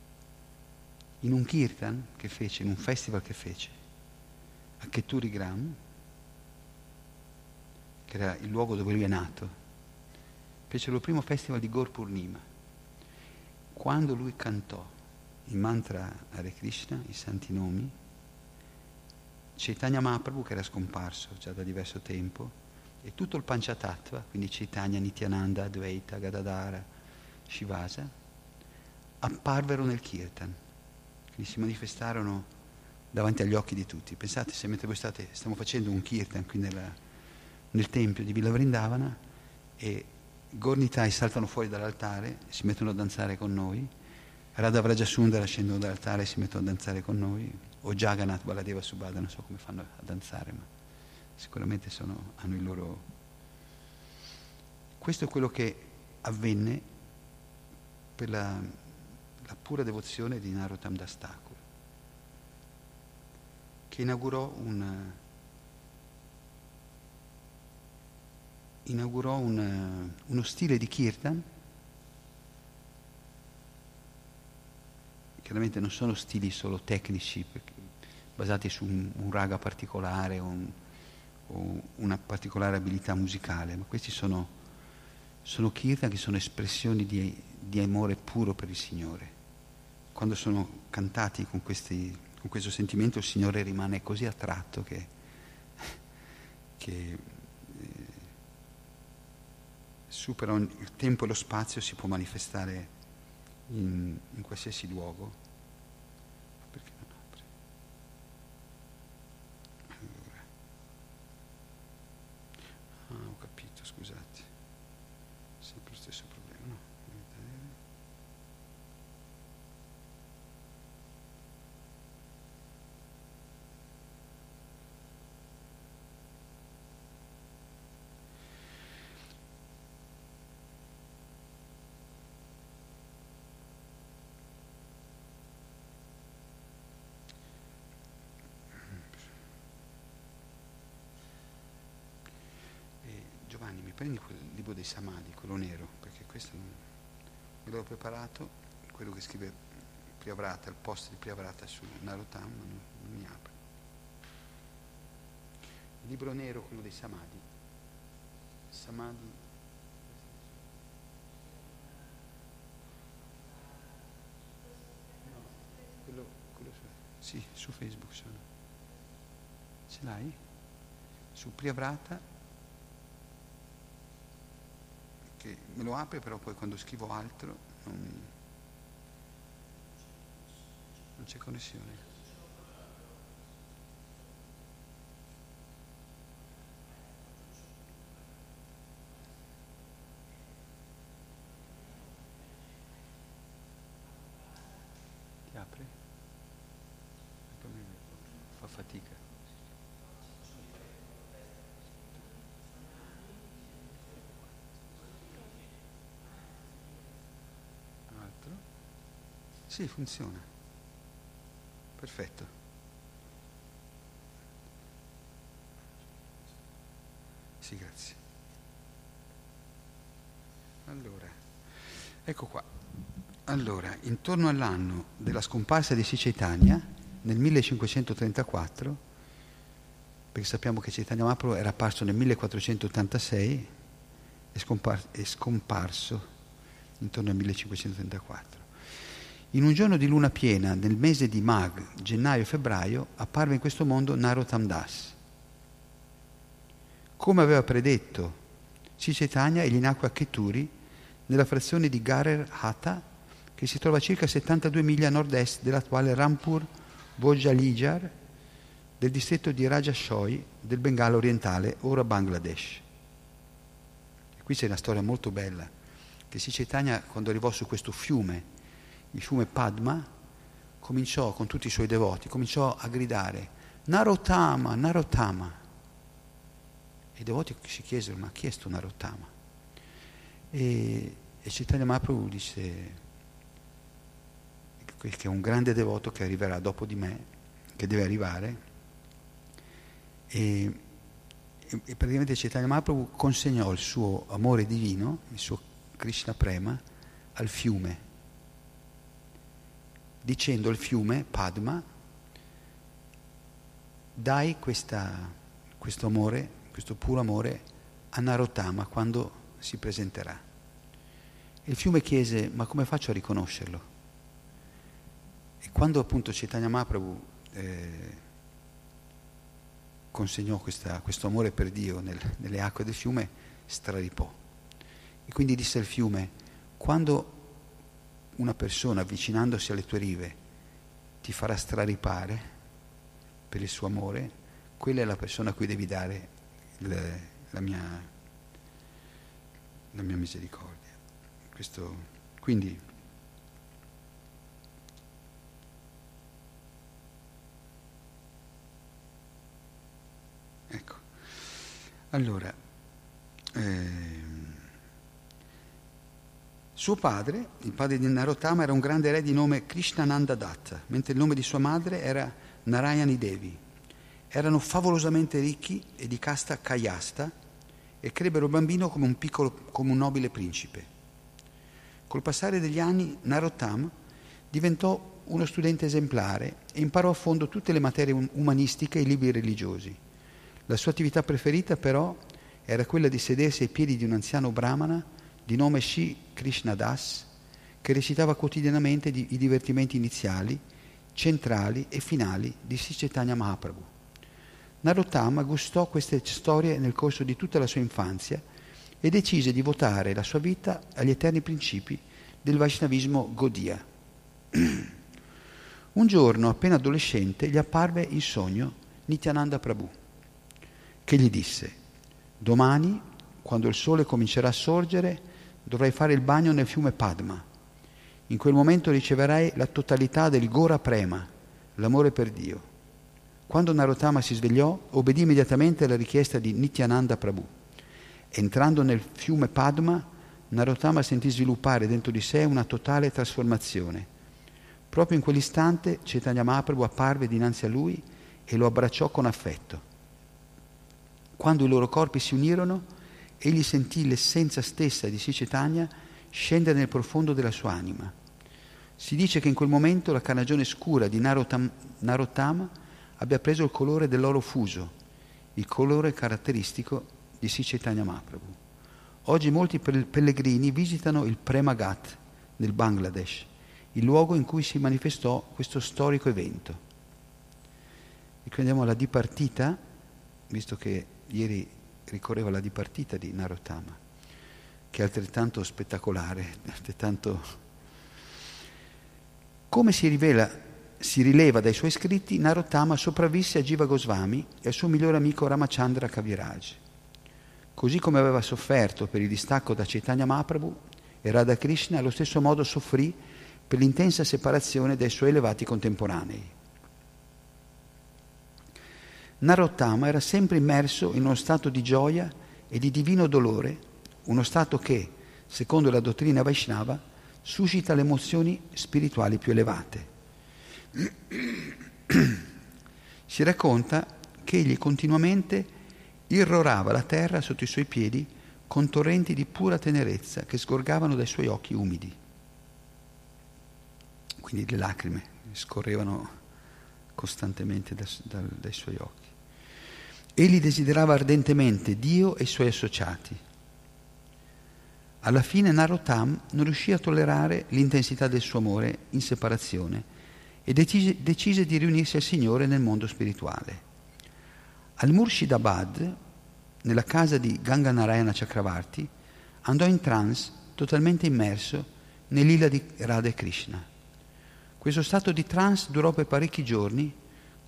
in un kirtan che fece, in un festival che fece, a Keturigram, che era il luogo dove lui è nato, fecero il primo festival di Gaur Purnima. Quando lui cantò il mantra Hare Krishna, i santi nomi, Chaitanya Mahaprabhu, che era scomparso già da diverso tempo, e tutto il Panchatattva, quindi Chaitanya, Nityananda, Advaita, Gadadara, Shivasa, apparvero nel kirtan, quindi si manifestarono davanti agli occhi di tutti. Pensate se mentre voi state, stiamo facendo un kirtan qui nella, nel tempio di Villa Vrindavana e Gornitai saltano fuori dall'altare, si mettono a danzare con noi, Radha Vrajasundara scendono dall'altare e si mettono a danzare con noi, o Jagannath, Baladeva Subhada, non so come fanno a danzare, ma sicuramente sono, hanno il loro... Questo è quello che avvenne per la la pura devozione di Narottam Das Thakur, che inaugurò un, inaugurò un, uno stile di kirtan, chiaramente non sono stili solo tecnici, basati su un, un raga particolare un, o una particolare abilità musicale, ma questi sono, sono kirtan che sono espressioni di, di amore puro per il Signore. Quando sono cantati con, questi, con questo sentimento il Signore rimane così attratto che, che eh, supera il tempo e lo spazio, si può manifestare in, in qualsiasi luogo. Perché non apre? Allora. Ah, ho capito, scusate. Sempre lo stesso problema, no? E Giovanni, mi prendi quel libro dei Samadhi, quello nero, perché questo non, me l'ho preparato, quello che scrive Priavrata, il post di Priavrata su Narottam, ma non, non mi apre. Il libro nero, quello dei Samadhi. Samadhi. Su, sì, su Facebook sono. Ce l'hai? Su Priavrata che me lo apre però poi quando scrivo altro non, non c'è connessione. Ti apre? Fa fatica. Altro? Sì, funziona. Perfetto. Sì, grazie. Allora, ecco qua. Allora, intorno all'anno della scomparsa di Sicetania, nel 1534, perché sappiamo che Chaitanya Mahaprabhu era apparso nel 1486 e scompar- è scomparso intorno al 1534. In un giorno di luna piena, nel mese di Mag, gennaio-febbraio, apparve in questo mondo Narottam Das. Come aveva predetto Cicetania, egli nacque a Keturi, nella frazione di Garer Hatha, che si trova a circa 72 miglia a nord-est dell'attuale Rampur Bojalijar, del distretto di Rajashoy del Bengala orientale, ora Bangladesh. E qui c'è una storia molto bella, che Cicetania, quando arrivò su questo fiume, il fiume Padma, cominciò con tutti i suoi devoti, cominciò a gridare Narotama, Narotama. I devoti si chiesero, ma chi è sto Narotama? E, e Chaitanya Mahaprabhu disse che è un grande devoto che arriverà dopo di me, che deve arrivare. E, e, e praticamente Chaitanya Mahaprabhu consegnò il suo amore divino, il suo Krishna Prema, al fiume dicendo al fiume Padma, dai questa, questo amore, questo puro amore a Narottama quando si presenterà. Il fiume chiese, ma come faccio a riconoscerlo? E quando appunto Chaitanya Mahaprabhu eh, consegnò questa, questo amore per Dio nel, nelle acque del fiume, straripò. E quindi disse al fiume, quando una persona avvicinandosi alle tue rive ti farà straripare per il suo amore, quella è la persona a cui devi dare le, la, mia, la mia misericordia. Questo, quindi ecco. Allora, ehm, suo padre, il padre di Narottama, era un grande re di nome Krishnananda Datta, mentre il nome di sua madre era Narayani Devi. Erano favolosamente ricchi e di casta Kayasta e crebbero il bambino come un piccolo, come un nobile principe. Col passare degli anni Narottam diventò uno studente esemplare e imparò a fondo tutte le materie umanistiche e i libri religiosi. La sua attività preferita però era quella di sedersi ai piedi di un anziano brahmana di nome Sri Krishnadas che recitava quotidianamente i divertimenti iniziali, centrali e finali di Sri Chaitanya Mahaprabhu. Narottama gustò queste storie nel corso di tutta la sua infanzia e decise di votare la sua vita agli eterni principi del Vaishnavismo Godia. Un giorno, appena adolescente, gli apparve in sogno Nityananda Prabhu, che gli disse, domani, quando il sole comincerà a sorgere, dovrai fare il bagno nel fiume Padma. In quel momento riceverai la totalità del Gora Prema, l'amore per Dio. Quando Narottama si svegliò, obbedì immediatamente alla richiesta di Nityananda Prabhu. Entrando nel fiume Padma, Narottama sentì sviluppare dentro di sé una totale trasformazione Proprio in quell'istante Chaitanya Mahaprabhu apparve dinanzi a lui e lo abbracciò con affetto. Quando i loro corpi si unirono, egli sentì l'essenza stessa di Sri Chaitanya scendere nel profondo della sua anima. Si dice che in quel momento la carnagione scura di Narottam, Narottama abbia preso il colore dell'oro fuso, il colore caratteristico di Sri Chaitanya Mahaprabhu. Oggi molti pellegrini visitano il Premagat nel Bangladesh il luogo in cui si manifestò questo storico evento. E quindi andiamo alla dipartita, visto che ieri ricorreva la dipartita di Narottama, che è altrettanto spettacolare, altrettanto... Come si rivela, si rileva dai suoi scritti, Narottama sopravvisse a Jiva Goswami e al suo migliore amico Ramachandra Kaviraj. Così come aveva sofferto per il distacco da Chaitanya Mahaprabhu e Radha Krishna, allo stesso modo soffrì per l'intensa separazione dai suoi elevati contemporanei. Narottama era sempre immerso in uno stato di gioia e di divino dolore, uno stato che, secondo la dottrina Vaishnava, suscita le emozioni spirituali più elevate. Si racconta che egli continuamente irrorava la terra sotto i suoi piedi con torrenti di pura tenerezza che sgorgavano dai suoi occhi umidi quindi le lacrime scorrevano costantemente da, da, dai suoi occhi. Egli desiderava ardentemente Dio e i suoi associati. Alla fine Narottam non riuscì a tollerare l'intensità del suo amore in separazione e decise, decise di riunirsi al Signore nel mondo spirituale. Al Murshidabad, nella casa di Ganga Narayana Chakravarti, andò in trance totalmente immerso nell'ila di Radha Krishna. Questo stato di trance durò per parecchi giorni,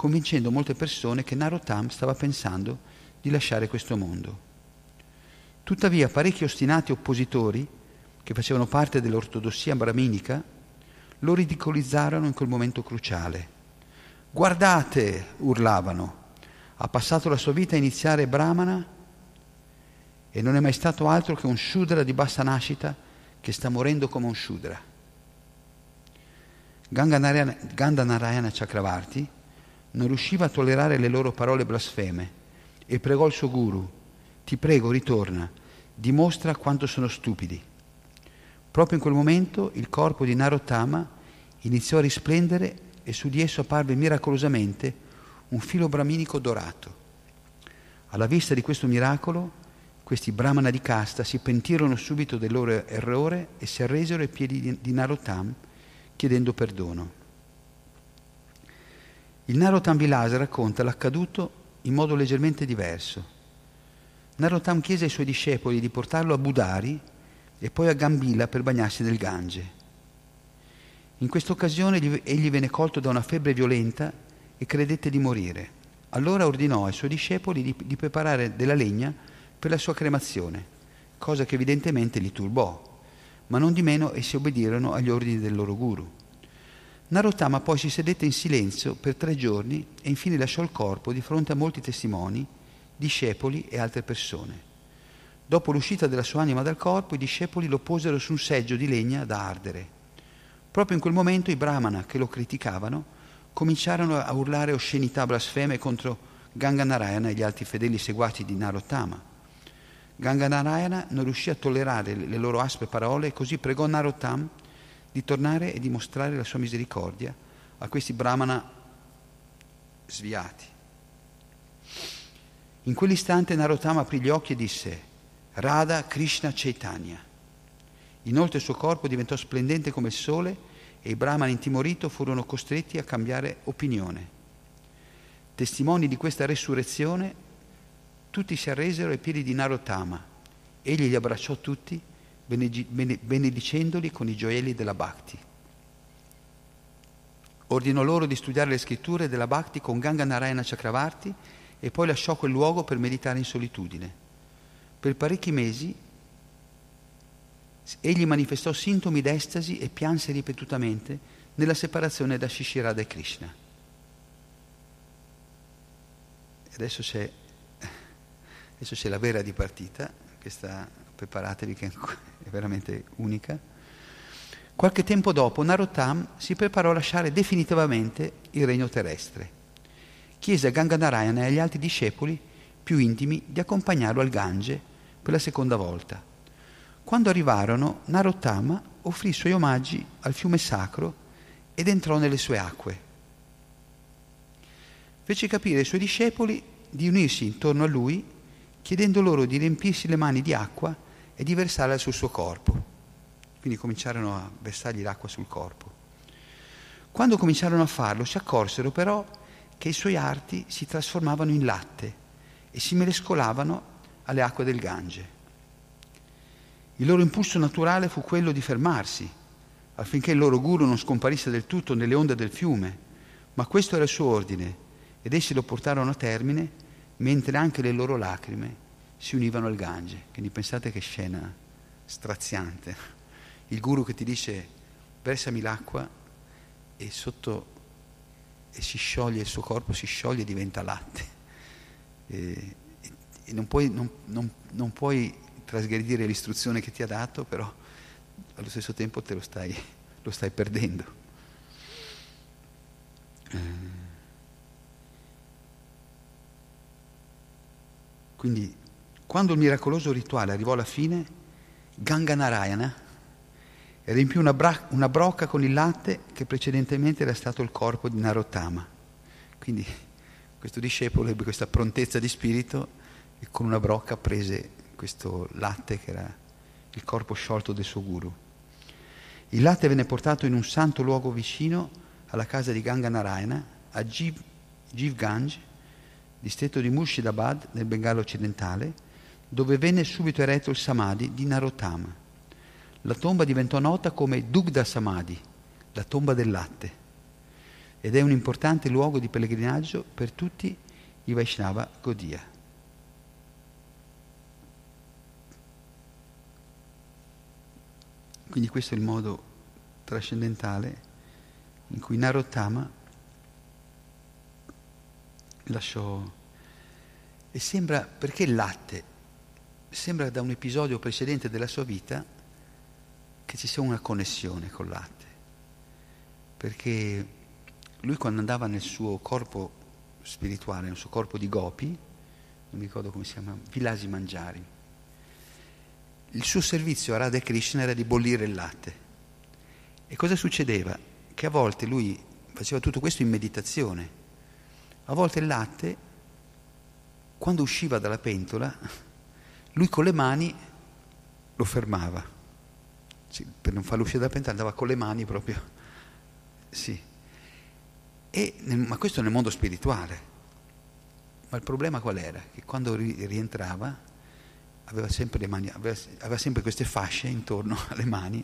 convincendo molte persone che Narottam stava pensando di lasciare questo mondo. Tuttavia parecchi ostinati oppositori, che facevano parte dell'ortodossia brahminica, lo ridicolizzarono in quel momento cruciale. Guardate, urlavano, ha passato la sua vita a iniziare brahmana e non è mai stato altro che un shudra di bassa nascita che sta morendo come un shudra. Ganda Narayana Chakravarti non riusciva a tollerare le loro parole blasfeme e pregò il suo guru, ti prego ritorna, dimostra quanto sono stupidi. Proprio in quel momento il corpo di Narottama iniziò a risplendere e su di esso apparve miracolosamente un filo braminico dorato. Alla vista di questo miracolo, questi brahmana di casta si pentirono subito del loro errore e si arresero ai piedi di Narottam chiedendo perdono. Il Narottam Vilas racconta l'accaduto in modo leggermente diverso. Narottam chiese ai suoi discepoli di portarlo a Budari e poi a Gambila per bagnarsi nel Gange. In questa occasione egli venne colto da una febbre violenta e credette di morire. Allora ordinò ai suoi discepoli di, di preparare della legna per la sua cremazione, cosa che evidentemente li turbò ma non di meno essi obbedirono agli ordini del loro guru. Narottama poi si sedette in silenzio per tre giorni e infine lasciò il corpo di fronte a molti testimoni, discepoli e altre persone. Dopo l'uscita della sua anima dal corpo, i discepoli lo posero su un seggio di legna da ardere. Proprio in quel momento i brahmana che lo criticavano cominciarono a urlare oscenità blasfeme contro Ganganarayana e gli altri fedeli seguaci di Narottama. Ganganarayana non riuscì a tollerare le loro aspre parole e così pregò Narottam di tornare e dimostrare la sua misericordia a questi brahmana sviati. In quell'istante Narottama aprì gli occhi e disse Radha Krishna Chaitanya. Inoltre il suo corpo diventò splendente come il sole e i brahman intimorito furono costretti a cambiare opinione. Testimoni di questa resurrezione, tutti si arresero ai piedi di Narottama. Egli li abbracciò tutti, benedicendoli con i gioielli della Bhakti. Ordinò loro di studiare le scritture della Bhakti con Ganga Narayana Chakravarti e poi lasciò quel luogo per meditare in solitudine. Per parecchi mesi egli manifestò sintomi d'estasi e pianse ripetutamente nella separazione da Shishirada e Krishna. Adesso c'è, adesso c'è la vera dipartita, che sta, preparatevi che è veramente unica. Qualche tempo dopo Narottam si preparò a lasciare definitivamente il regno terrestre. Chiese a Ganganarayana e agli altri discepoli più intimi di accompagnarlo al Gange per la seconda volta quando arrivarono, Narottama offrì i suoi omaggi al fiume sacro ed entrò nelle sue acque. Fece capire ai suoi discepoli di unirsi intorno a lui, chiedendo loro di riempirsi le mani di acqua e di versarla sul suo corpo. Quindi cominciarono a versargli l'acqua sul corpo. Quando cominciarono a farlo, si accorsero però che i suoi arti si trasformavano in latte e si mescolavano alle acque del Gange. Il loro impulso naturale fu quello di fermarsi, affinché il loro guru non scomparisse del tutto nelle onde del fiume, ma questo era il suo ordine ed essi lo portarono a termine mentre anche le loro lacrime si univano al Gange. Quindi pensate che scena straziante. Il guru che ti dice versami l'acqua e sotto e si scioglie, il suo corpo si scioglie e diventa latte. E, e non, puoi, non, non, non puoi trasgredire l'istruzione che ti ha dato, però allo stesso tempo te lo stai, lo stai perdendo. Eh. Quindi, quando il miracoloso rituale arrivò alla fine, Ganga Narayana riempì una, bra- una brocca con il latte che precedentemente era stato il corpo di Narottama. Quindi questo discepolo ebbe questa prontezza di spirito e con una brocca prese questo latte che era il corpo sciolto del suo guru. Il latte venne portato in un santo luogo vicino alla casa di Ganga Narayana, a Jiv, Jivganj, distretto di Murshidabad nel Bengalo occidentale, dove venne subito eretto il Samadhi di Narottama. La tomba diventò nota come Dugda Samadhi, la tomba del latte, ed è un importante luogo di pellegrinaggio per tutti i Vaishnava Godia. Quindi questo è il modo trascendentale in cui Narottama lasciò... E sembra, perché il latte? Sembra da un episodio precedente della sua vita che ci sia una connessione col latte. Perché lui quando andava nel suo corpo spirituale, nel suo corpo di gopi, non mi ricordo come si chiama, Vilasi Mangiari, il suo servizio a Radha Krishna era di bollire il latte. E cosa succedeva? Che a volte lui faceva tutto questo in meditazione. A volte il latte, quando usciva dalla pentola, lui con le mani lo fermava. Sì, per non farlo uscire dalla pentola andava con le mani proprio. Sì. E, ma questo nel mondo spirituale. Ma il problema qual era? Che quando rientrava aveva sempre, mani, aveva, aveva sempre, queste fasce intorno alle mani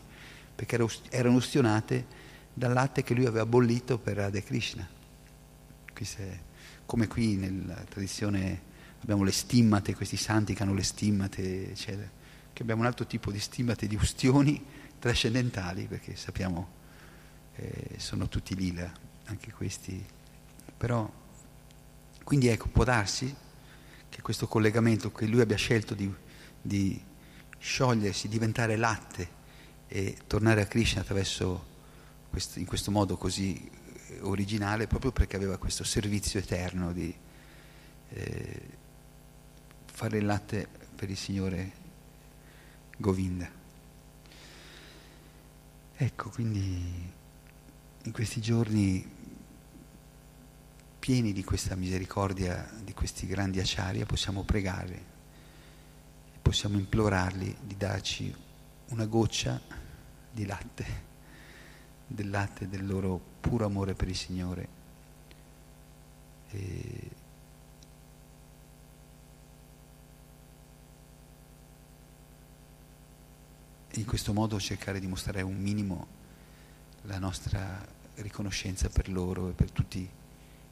perché erano ustionate dal latte che lui aveva bollito per Radha Krishna. Come qui nella tradizione abbiamo le stimmate, questi santi che hanno le stimmate, eccetera, che abbiamo un altro tipo di stimmate di ustioni trascendentali, perché sappiamo eh, sono tutti lila, anche questi. Però, quindi ecco, può darsi che questo collegamento che lui abbia scelto di di sciogliersi, diventare latte e tornare a Krishna attraverso questo, in questo modo così eh, originale, proprio perché aveva questo servizio eterno di eh, fare il latte per il Signore Govinda. Ecco, quindi in questi giorni pieni di questa misericordia, di questi grandi acciaria, possiamo pregare, possiamo implorarli di darci una goccia di latte, del latte del loro puro amore per il Signore. E in questo modo cercare di mostrare un minimo la nostra riconoscenza per loro e per tutti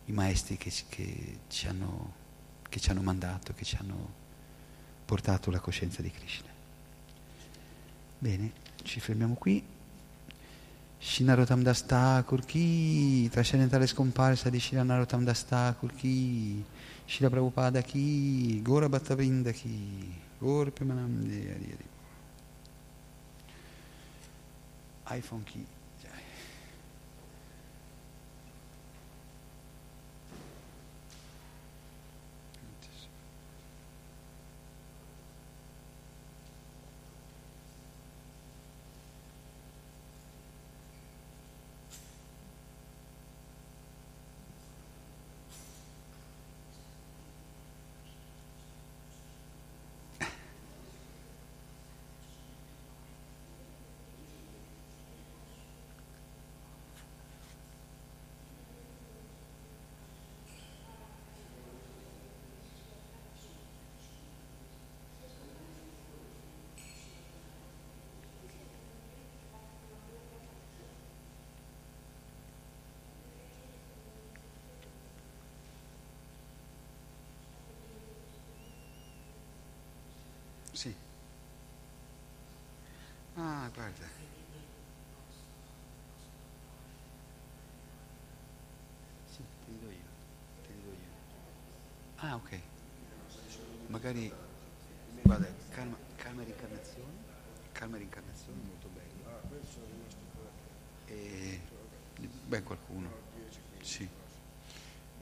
i maestri che, che, ci, hanno, che ci hanno mandato, che ci hanno portato la coscienza di Krishna. Bene, ci fermiamo qui. Shinarotam Dasta Kurki, trascendentale scomparsa di Shinarotam Dasta Kurki, Shila Prabhupada Ki, Gora Bhattavinda Ki, Gora Pimanam Di Adi iPhone Ki. Sì. Ah, guarda. Sì, te li do io. Te li do io. Ah, ok. Magari, guarda, calma, calma rincarnazione. Calma rincarnazione, molto bello. E, beh, qualcuno. Sì.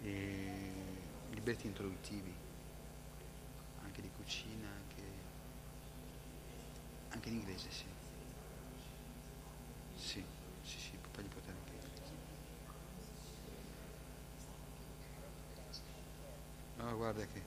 E, libretti introduttivi anche di cucina, anche, in inglese, sì. Sì, sì, sì, poi gli portare anche in inglese. No, guarda che